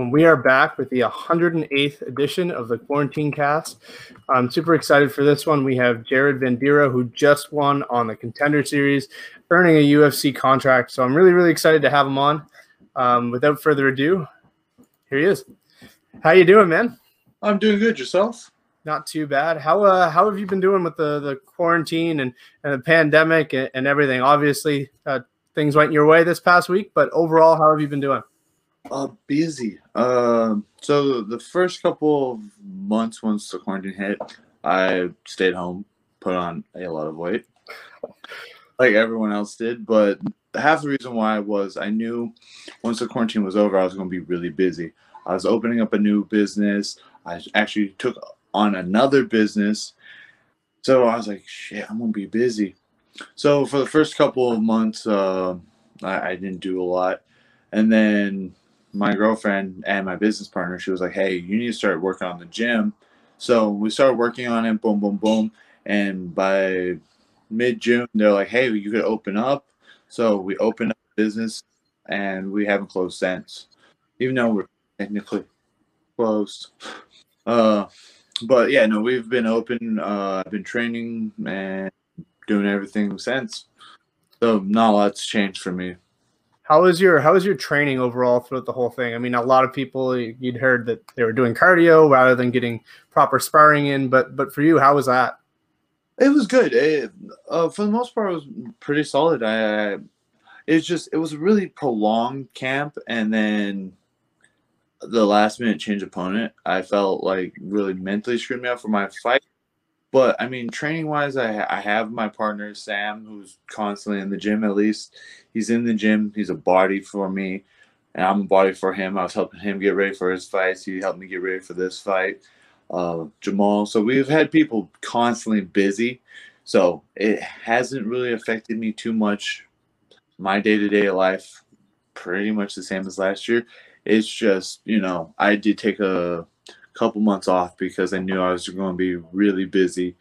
and we are back with the 108th edition of the Quarantine Cast. I'm super excited for this one. We have Jared Vanderaa, who just won on the Contender Series, earning a UFC contract. So I'm really, really excited to have him on. Um, without further ado, here he is. How you doing, man? I'm doing good. Yourself? Not too bad. How uh, how have you been doing with the the quarantine and, and the pandemic and, and everything? Obviously, uh, things went your way this past week, but overall, how have you been doing? Uh, busy. Um, so the first couple of months once the quarantine hit, I stayed home, put on a lot of weight, like everyone else did. But half the reason why was I knew once the quarantine was over, I was going to be really busy. I was opening up a new business. I actually took on another business. So I was like, shit, I'm going to be busy. So for the first couple of months, uh, I, I didn't do a lot. And then my girlfriend and my business partner, she was like, hey, you need to start working on the gym. So we started working on it, boom, boom, boom. And by mid June, they're like, hey, you could open up. So we opened up the business and we haven't closed since, even though we're technically closed. Uh, but yeah, no, we've been open. Uh, I've been training and doing everything since. So not a lot's changed for me. How was your how was your training overall throughout the whole thing? I mean, a lot of people you'd heard that they were doing cardio rather than getting proper sparring in, but but for you, how was that? It was good. It, uh, for the most part, it was pretty solid. I, it's just it was a really prolonged camp, and then the last minute change opponent, I felt like really mentally screwed me up for my fight. But I mean, training wise, I, I have my partner Sam, who's constantly in the gym. At least he's in the gym. He's a body for me, and I'm a body for him. I was helping him get ready for his fights. He helped me get ready for this fight. Uh, Jamal. So we've had people constantly busy. So it hasn't really affected me too much. My day to day life, pretty much the same as last year. It's just, you know, I did take a couple months off because I knew I was going to be really busy.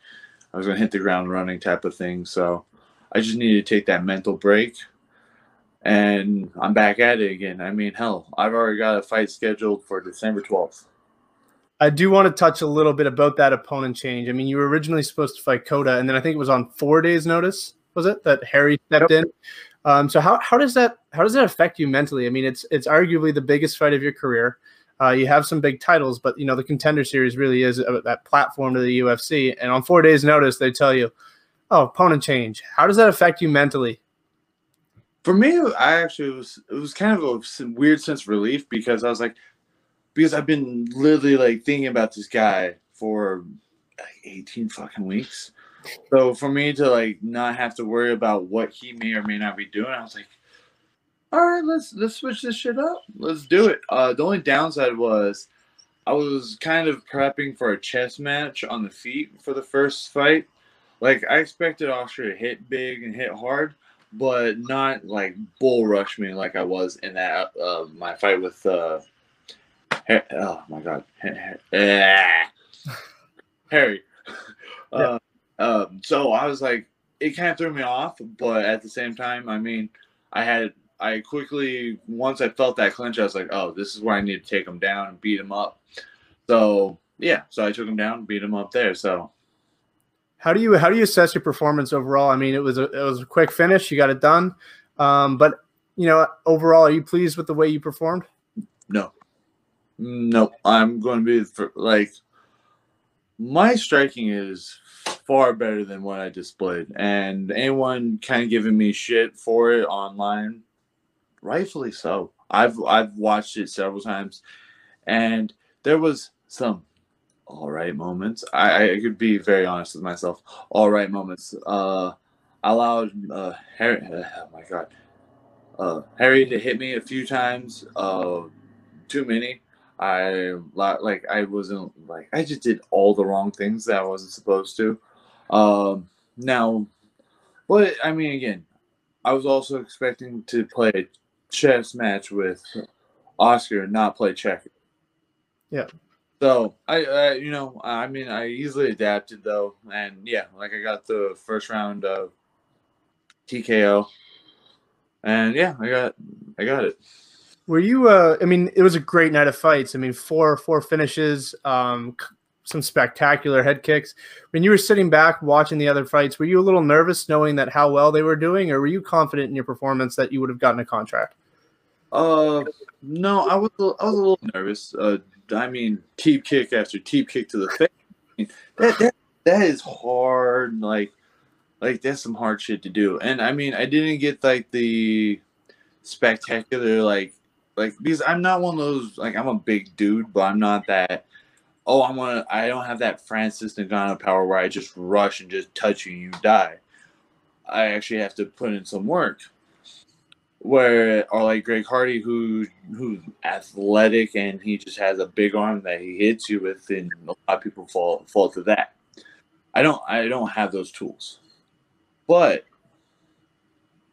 I was going to hit the ground running type of thing. So I just needed to take that mental break. And I'm back at it again. I mean, hell, I've already got a fight scheduled for December 12th. I do want to touch a little bit about that opponent change. I mean, you were originally supposed to fight Cota, and then I think it was on four days' notice. Was it that Harry stepped yep. in? Um, so how, how does that how does that affect you mentally? I mean, it's it's arguably the biggest fight of your career. Uh, you have some big titles, but you know the contender series really is a, that platform to the UFC. And on four days' notice, they tell you, "Oh, opponent change." How does that affect you mentally? For me, I actually was it was kind of a weird sense of relief because I was like, because I've been literally like thinking about this guy for like 18 fucking weeks. So for me to like not have to worry about what he may or may not be doing, I was like, all right, let's let's switch this shit up. Let's do it. Uh, the only downside was I was kind of prepping for a chess match on the feet for the first fight. Like I expected Oscar to hit big and hit hard, but not like bull rush me like I was in that uh, my fight with uh, oh my god, Harry. Uh, um, so I was like, it kind of threw me off, but at the same time, I mean, I had I quickly once I felt that clinch, I was like, oh, this is where I need to take him down and beat him up. So yeah, so I took him down, beat him up there. So how do you how do you assess your performance overall? I mean, it was a it was a quick finish, you got it done, um, but you know, overall, are you pleased with the way you performed? No, no, I'm going to be for, like my striking is far better than what I displayed, and anyone kind of giving me shit for it online rightfully so. I've I've watched it several times, and there was some all right moments. I, I could be very honest with myself. All right moments. Uh, allowed uh, Harry. Oh my god, uh, Harry to hit me a few times. Uh, too many. I like I wasn't like I just did all the wrong things that I wasn't supposed to. Um, now, but I mean, again, I was also expecting to play chess match with Oscar and not play checkers. Yeah. So I, I, you know, I mean, I easily adapted though, and yeah, like I got the first round of TKO, and yeah, I got, I got it. Were you? Uh, I mean, it was a great night of fights. I mean, four four finishes, um, some spectacular head kicks. When you were sitting back watching the other fights, were you a little nervous knowing that how well they were doing, or were you confident in your performance that you would have gotten a contract? Uh, no, I was I was a little nervous. Uh, I mean, teep kick after teep kick to the face. that, that that is hard. Like, like that's some hard shit to do. And I mean, I didn't get like the spectacular like like because I'm not one of those like I'm a big dude, but I'm not that. Oh, I'm gonna. I don't have that Francis Ngannou power where I just rush and just touch you you die. I actually have to put in some work. Where or like Greg Hardy, who who's athletic and he just has a big arm that he hits you with, and a lot of people fall fall to that. I don't I don't have those tools, but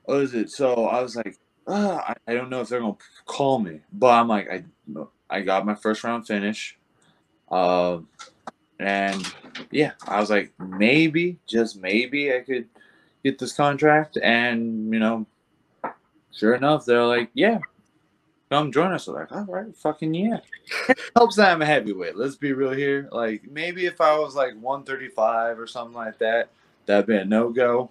what is it? So I was like, uh, I, I don't know if they're gonna call me, but I'm like, I I got my first round finish, uh, and yeah, I was like, maybe, just maybe, I could get this contract, and you know, sure enough, they're like, yeah, come join us. Like, all right, fucking yeah. helps that I'm a heavyweight. Let's be real here. Like maybe if I was like 135 or something like that, that'd be a no go.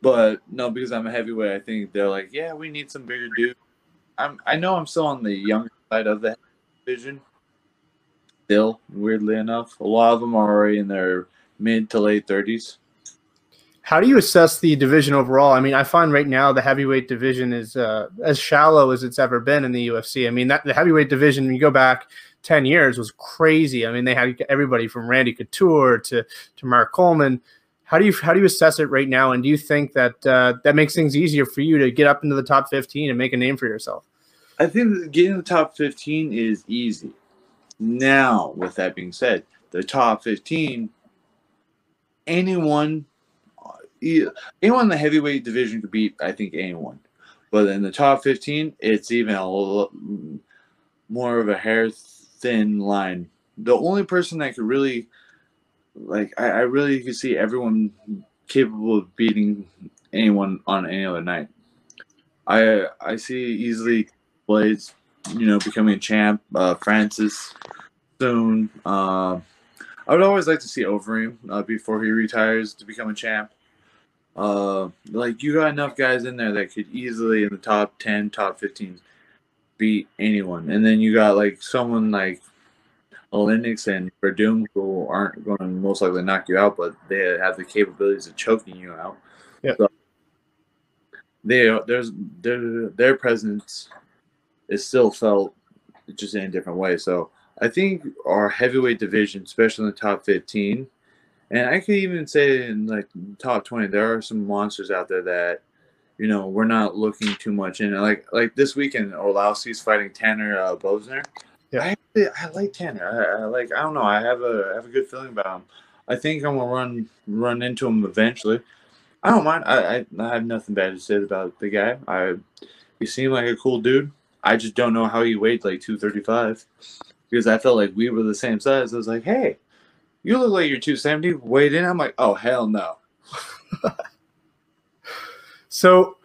But no, because I'm a heavyweight, I think they're like, yeah, we need some bigger dudes. I'm I know I'm still on the younger side of the division. Still, weirdly enough, a lot of them are already in their mid to late thirties. How do you assess the division overall? I mean, I find right now the heavyweight division is uh, as shallow as it's ever been in the UFC. I mean, that the heavyweight division, you go back ten years, was crazy. I mean, they had everybody from Randy Couture to to Mark Coleman. How do you how do you assess it right now? And do you think that uh, that makes things easier for you to get up into the top fifteen and make a name for yourself? I think getting the top fifteen is easy. Now, with that being said, the top fifteen, anyone, anyone in the heavyweight division could beat. I think anyone, but in the top fifteen, it's even a little more of a hair thin line. The only person that could really like I, I really could see everyone capable of beating anyone on any other night. I I see easily Blaydes, you know, becoming a champ. Uh, Francis soon. Uh, I would always like to see Overeem uh, before he retires to become a champ. Uh, like you got enough guys in there that could easily in the top ten, top fifteen beat anyone, and then you got like someone like Oleinik and Werdum who aren't going to most likely knock you out, but they have the capabilities of choking you out. Yeah. So they there's their their presence is still felt just in a different way. So I think our heavyweight division, especially in the top 15, and I could even say in like top 20, there are some monsters out there that you know we're not looking too much in. Like like this weekend, Arlovski's fighting Tanner uh, Boser. Yeah. I, I like Tanner. I, I, like. I don't know. I have a I have a good feeling about him. I think I'm gonna run run into him eventually. I don't mind. I, I, I have nothing bad to say about the guy. I he seemed like a cool dude. I just don't know how he weighed like 235 because I felt like we were the same size. I was like, hey, you look like you're 270. Weighed in. I'm like, oh hell no. so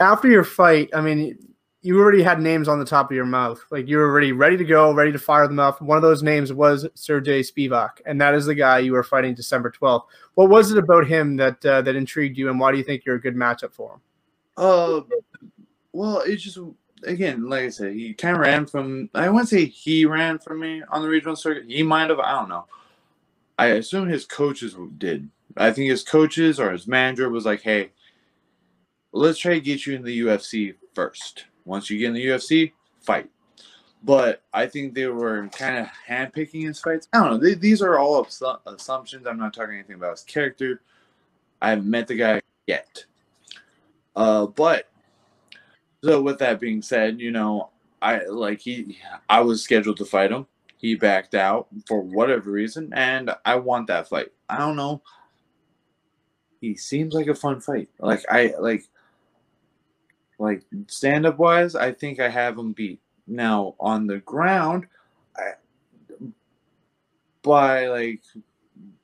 after your fight, I mean, you already had names on the top of your mouth. Like you were already ready to go, ready to fire them off. One of those names was Sergey Spivak, and that is the guy you were fighting December 12th. What was it about him that uh, that intrigued you, and why do you think you're a good matchup for him? Uh, well, it's just again, like I said, he kind of ran from. I wouldn't say he ran from me on the regional circuit. He might have. I don't know. I assume his coaches did. I think his coaches or his manager was like, "Hey, let's try to get you in the UFC first. Once you get in the UFC, fight. But I think they were kind of handpicking his fights. I don't know. They, these are all assumptions. I'm not talking anything about his character. I haven't met the guy yet. Uh, but so with that being said, you know, I like he. I was scheduled to fight him. He backed out for whatever reason, and I want that fight. I don't know. He seems like a fun fight. Like I like like stand up wise, I think I have him beat. Now on the ground, I, by like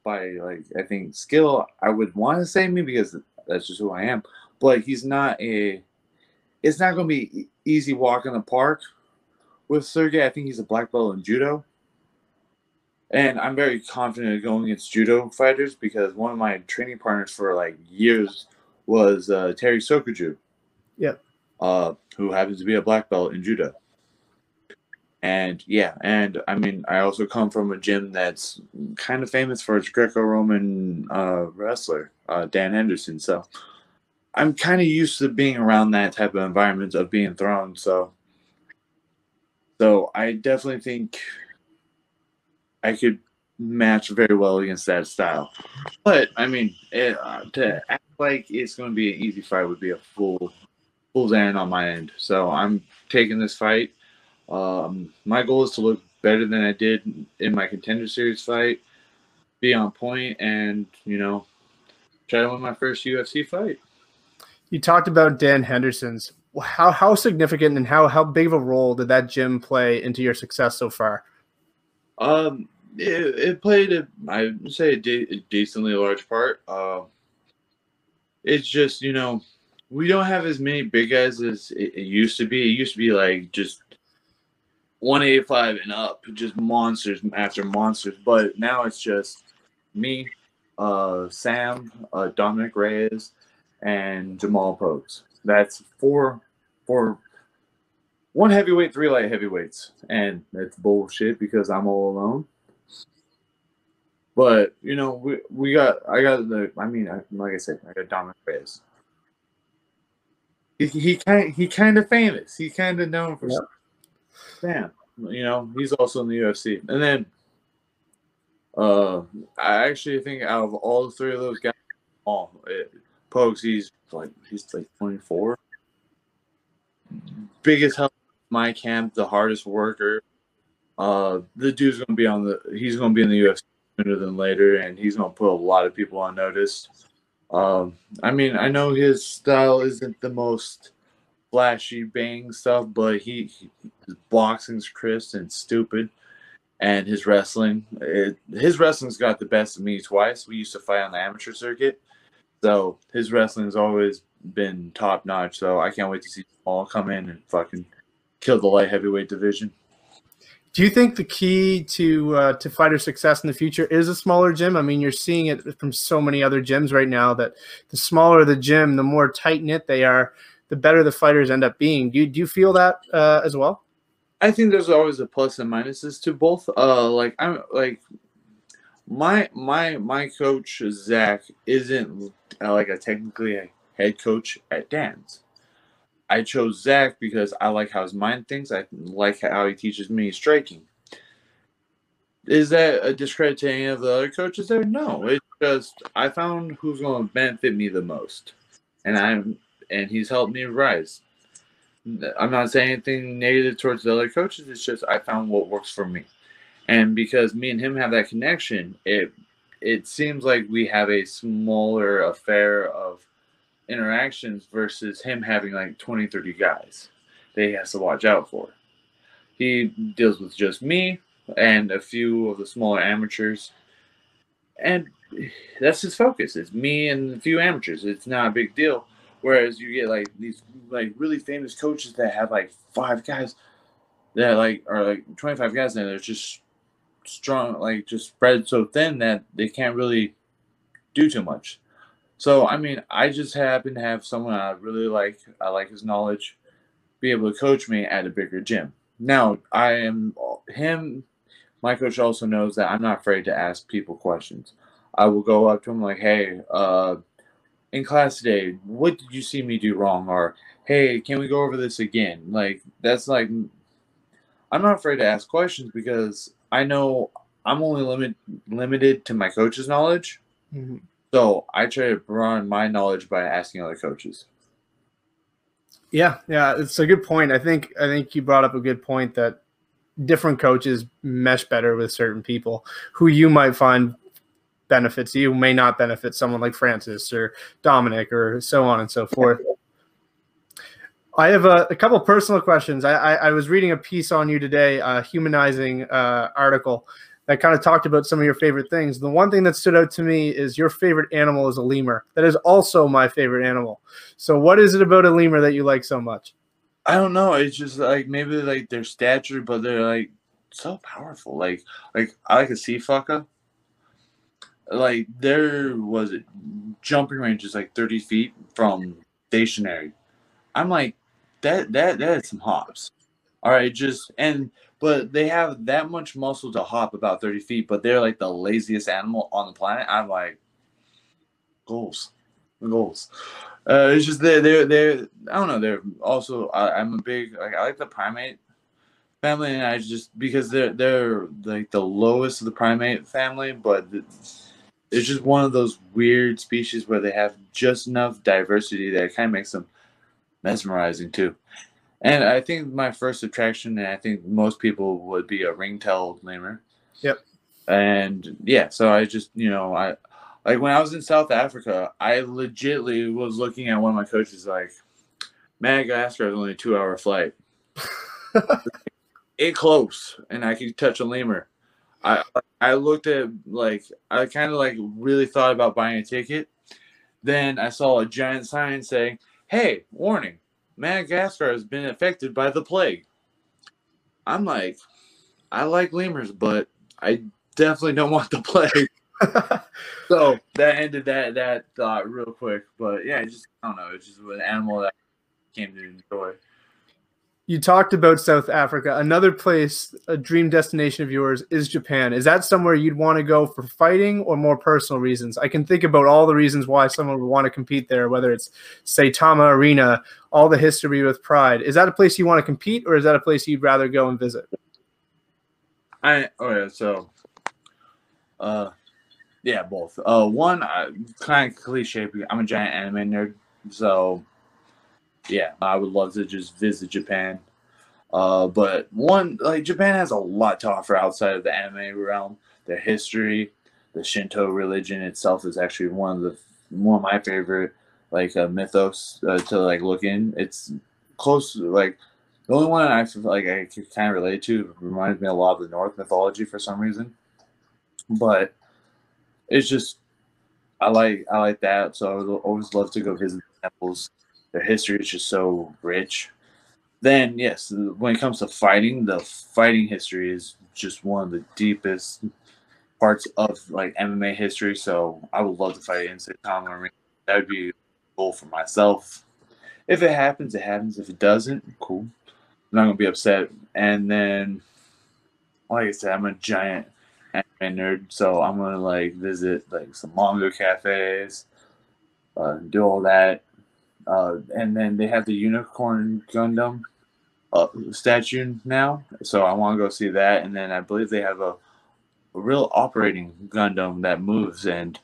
by like I think skill, I would want to say me because that's just who I am. But he's not a it's not going to be easy walking the park with Sergey. I think he's a black belt in judo. And I'm very confident going against judo fighters because one of my training partners for like years was uh, Terry Sokuju. Yep. Uh, who happens to be a black belt in judo. And yeah, and I mean, I also come from a gym that's kind of famous for its Greco-Roman uh, wrestler, uh, Dan Henderson. So I'm kind of used to being around that type of environment of being thrown. So, so I definitely think I could match very well against that style. But I mean, it, uh, to act like it's going to be an easy fight would be a full, fool's errand on my end. So I'm taking this fight. Um, my goal is to look better than I did in my contender series fight, be on point, and you know, try to win my first UFC fight. You talked about Dan Henderson's. How how significant and how how big of a role did that gym play into your success so far? Um, it, it played a I would say a, de- decently large part. Uh, it's just you know we don't have as many big guys as it, it used to be. It used to be like just 185 and up, just monsters after monsters. But now it's just me, uh, Sam, uh, Dominick Reyes, and Jamal Pogues. That's four, four, one heavyweight, three light heavyweights, and that's bullshit because I'm all alone. But you know, we we got I got the I mean, I, like I said, I got Dominick Reyes. He he kind he kind of famous. He's kind of known for. Yep. Damn, you know, he's also in the UFC, and then. Uh, I actually think out of all three of those guys, all it, Pogues, he's like he's like 24. Biggest help my camp, the hardest worker. Uh, the dude's gonna be on the he's gonna be in the UFC sooner than later, and he's gonna put a lot of people on notice. Um, I mean, I know his style isn't the most flashy bang stuff, but he, he his boxing's crisp and stupid, and his wrestling, it, his wrestling's got the best of me twice. We used to fight on the amateur circuit, so his wrestling's always been top notch. So I can't wait to see all come in and fucking kill the light heavyweight division. Do you think the key to uh, to fighter success in the future is a smaller gym? I mean, you're seeing it from so many other gyms right now that the smaller the gym, the more tight knit they are, the better the fighters end up being. Do you, do you feel that uh, as well? I think there's always a plus and minuses to both. Uh, like I'm like my my my coach Zach isn't like a technically a head coach at Dan's. I chose Zach because I like how his mind thinks. I like how he teaches me striking. Is that a discredit to any of the other coaches there? No, it's just I found who's going to benefit me the most, and I'm and he's helped me rise. I'm not saying anything negative towards the other coaches. It's just I found what works for me and because me and him have that connection, it it seems like we have a smaller affair of interactions versus him having like 20, 30 guys that he has to watch out for. He deals with just me and a few of the smaller amateurs. And that's his focus. It's me and a few amateurs. It's not a big deal. Whereas you get like these like really famous coaches that have like five guys that like are like 25 guys and they're just strong, like just spread so thin that they can't really do too much. So I mean, I just happen to have someone I really like. I like his knowledge, be able to coach me at a bigger gym. Now I am him. My coach also knows that I'm not afraid to ask people questions. I will go up to him like, "Hey, uh, in class today, what did you see me do wrong?" Or, "Hey, can we go over this again?" Like that's like I'm not afraid to ask questions because I know I'm only limit, limited to my coach's knowledge. Mm-hmm. So I try to broaden my knowledge by asking other coaches. Yeah, yeah, it's a good point. I think I think you brought up a good point that different coaches mesh better with certain people who you might find benefits you may not benefit someone like Francis or Dominic or so on and so forth. I have a, a couple personal questions. I, I, I, was reading a piece on you today, a humanizing uh, article that kind of talked about some of your favorite things. The one thing that stood out to me is your favorite animal is a lemur. That is also my favorite animal. So, what is it about a lemur that you like so much? I don't know. It's just like maybe like their stature, but they're like so powerful. Like like I like a Sifaka. Like there was it jumping range is like 30 feet from stationary. I'm like, that that that is some hops. All right, just and but they have that much muscle to hop about 30 feet, but they're like the laziest animal on the planet. I'm like, goals, goals. Uh, it's just they're they're they're I don't know. They're also I, I'm a big like I like the primate family, and I just because they're they're like the lowest of the primate family, but it's just one of those weird species where they have just enough diversity that kind of makes them mesmerizing too. And I think my first attraction, and I think most people would be a ring-tailed lemur. Yep. And yeah, so I just you know I like when I was in South Africa, I legitly was looking at one of my coaches like, Madagascar is only a two-hour flight. it close, and I could touch a lemur. I I looked at like I kind of like really thought about buying a ticket. Then I saw a giant sign saying, "Hey, warning! Madagascar has been affected by the plague." I'm like, I like lemurs, but I definitely don't want the plague. so that ended that that thought real quick. But yeah, I just I don't know. It's just an animal that I came to enjoy. You talked about South Africa. Another place, a dream destination of yours, is Japan. Is that somewhere you'd want to go for fighting or more personal reasons? I can think about all the reasons why someone would want to compete there, whether it's Saitama Arena, all the history with Pride. Is that a place you want to compete, or is that a place you'd rather go and visit? I oh yeah, so uh yeah, both. Uh, one, uh, kind of cliche. I'm a giant anime nerd, so yeah, I would love to just visit Japan. Uh, but one, like Japan has a lot to offer outside of the anime realm. Their history, the Shinto religion itself is actually one of the one of my favorite like uh, mythos uh, to like look in. It's close, like the only one I like I kind of relate to reminds me a lot of the Norse mythology for some reason. But it's just I like I like that. So I would always love to go visit temples. Their history is just so rich. Then yes, when it comes to fighting, the fighting history is just one of the deepest parts of like MMA history. So I would love to fight in Saitama Arena. That would be goal for myself. If it happens, it happens. If it doesn't, cool. I'm not gonna be upset. And then, like I said, I'm a giant anime nerd, so I'm gonna like visit like some manga cafes, uh, do all that, uh, and then they have the Unicorn Gundam uh, statue now, so I want to go see that, and then I believe they have a, a real operating Gundam that moves, and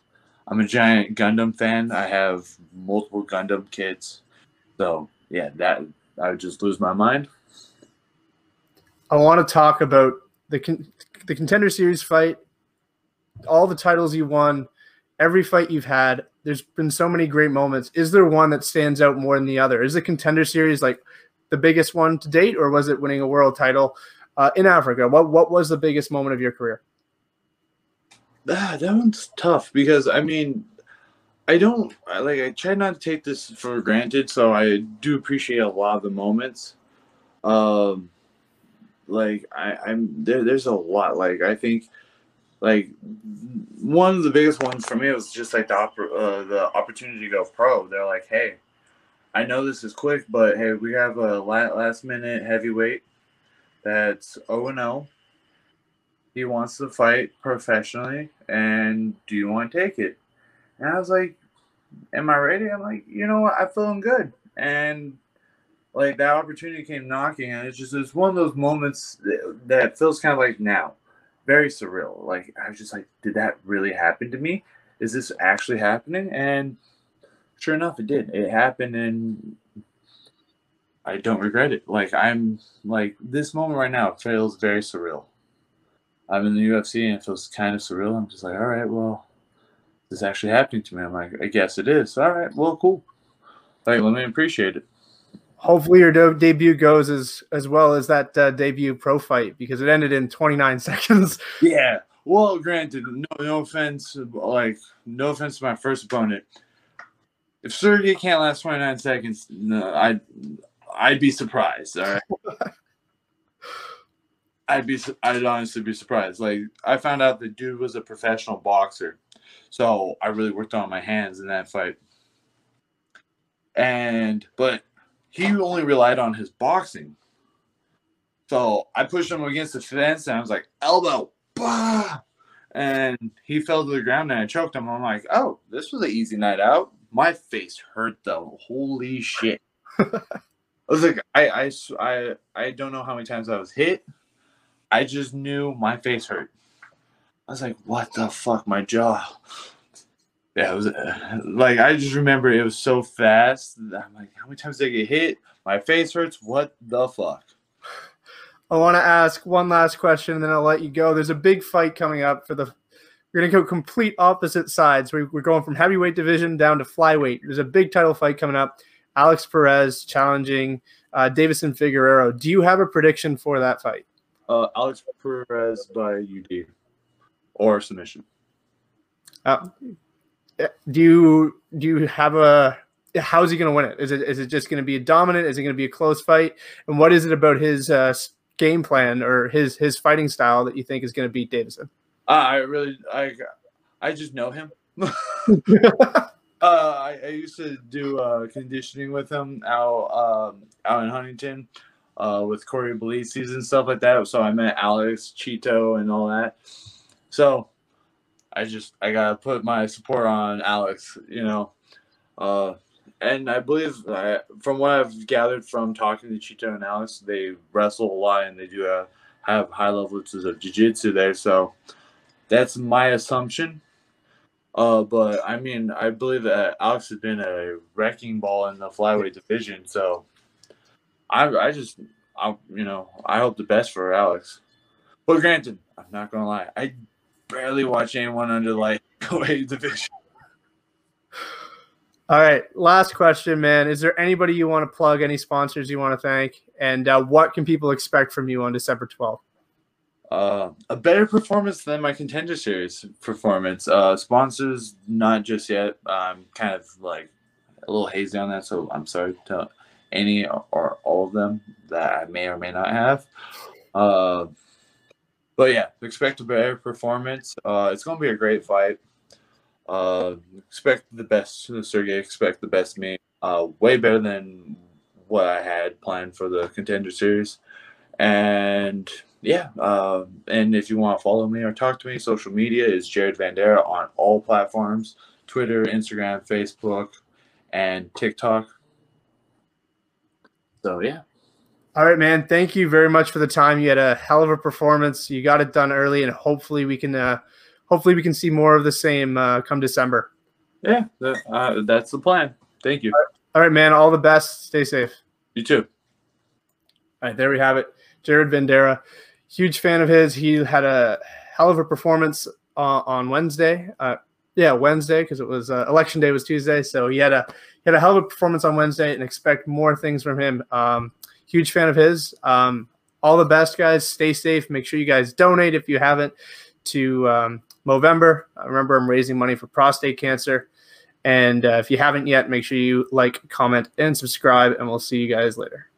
I'm a giant Gundam fan. I have multiple Gundam kits, so yeah, that I would just lose my mind. I want to talk about the con- the contender series fight, all the titles you won, every fight you've had. There's been so many great moments. Is there one that stands out more than the other? Is the contender series like the biggest one to date, or was it winning a world title uh, in Africa? What what was the biggest moment of your career? Ah, that one's tough because I mean, I don't I, like I try not to take this for granted, so I do appreciate a lot of the moments. Um, like I, I'm there. There's a lot. Like I think, like one of the biggest ones for me was just like the uh, the opportunity to go pro. They're like, hey, I know this is quick, but hey, we have a last minute heavyweight that's O and O. He wants to fight professionally, and do you want to take it? And I was like, am I ready? I'm like, you know what? I'm feeling good. And like that opportunity came knocking, and it's just it's one of those moments that feels kind of like now, very surreal. Like I was just like, did that really happen to me? Is this actually happening? And sure enough, it did. It happened, and I don't regret it. Like I'm like this moment right now feels very surreal. I'm in the UFC and it feels kind of surreal. I'm just like, all right, well, this is actually happening to me. I'm like, I guess it is. All right, well, cool. Like, let me appreciate it hopefully your de- debut goes as as well as that uh, debut pro fight because it ended in 29 seconds. Yeah. well, granted, no, no offense, like no offense to my first opponent. If Sergey can't last 29 seconds, no, I'd I'd be surprised. All right. I'd be I'd honestly be surprised. Like I found out the dude was a professional boxer, so I really worked on my hands in that fight. And but he only relied on his boxing. So I pushed him against the fence and I was like, elbow, bah! And he fell to the ground and I choked him. I'm like, oh, this was an easy night out. My face hurt though. Holy shit. I was like, I, I, I, I don't know how many times I was hit. I just knew my face hurt. I was like, what the fuck? My jaw. Yeah, it was uh, like I just remember it was so fast. I'm like, how many times did I get hit? My face hurts. What the fuck? I want to ask one last question, and then I'll let you go. There's a big fight coming up for the. We're going to go complete opposite sides. We're going from heavyweight division down to flyweight. There's a big title fight coming up. Alex Perez challenging uh, Deiveson Figueiredo. Do you have a prediction for that fight? Uh, Alex Perez by UD or submission. Uh, do you do you have a how's he going to win it? Is it is it just going to be a dominant? Is it going to be a close fight? And what is it about his uh, game plan or his his fighting style that you think is going to beat Davison? Uh, I really I I just know him. uh, I, I, used to do uh, conditioning with him out um, out in Huntington uh, with Corey Belices and stuff like that. So I met Alex Chito and all that. So I just I gotta put my support on Alex, you know. Uh, and I believe uh, from what I've gathered from talking to Chito and Alex, they wrestle a lot and they do have, have high levels of jiu-jitsu there. So that's my assumption. Uh, but I mean, I believe that Alex has been a wrecking ball in the flyweight division. So I, I just, I, you know, I hope the best for Alex. But granted, I'm not gonna lie, I barely watch anyone under like weight division. All right, last question, man. Is there anybody you want to plug? Any sponsors you want to thank? And uh, what can people expect from you on December twelfth? Uh, a better performance than my contender series performance. Uh, sponsors, not just yet. I'm kind of like a little hazy on that, so I'm sorry to any or all of them that I may or may not have. Uh, but yeah, expect a better performance. Uh, it's to be a great fight. Uh, expect the best, Sergey. Expect the best me. Uh, way better than what I had planned for the contender series. And yeah, uh, and if you want to follow me or talk to me, social media is Jared Vanderaa on all platforms: Twitter, Instagram, Facebook, and TikTok. So yeah. All right, man. Thank you very much for the time. You had a hell of a performance. You got it done early, and hopefully we can, uh, hopefully we can see more of the same uh, come December. Yeah, uh, that's the plan. Thank you. All right, man. All the best. Stay safe. You too. All right, there we have it. Jared Vanderaa, huge fan of his. He had a hell of a performance uh, on Wednesday. Uh, yeah, Wednesday because it was uh, election day was Tuesday, so he had a he had a hell of a performance on Wednesday, and expect more things from him. Um, huge fan of his. Um, all the best, guys. Stay safe. Make sure you guys donate if you haven't to um, Movember. remember, I'm raising money for prostate cancer. And uh, if you haven't yet, make sure you like, comment, and subscribe, and we'll see you guys later.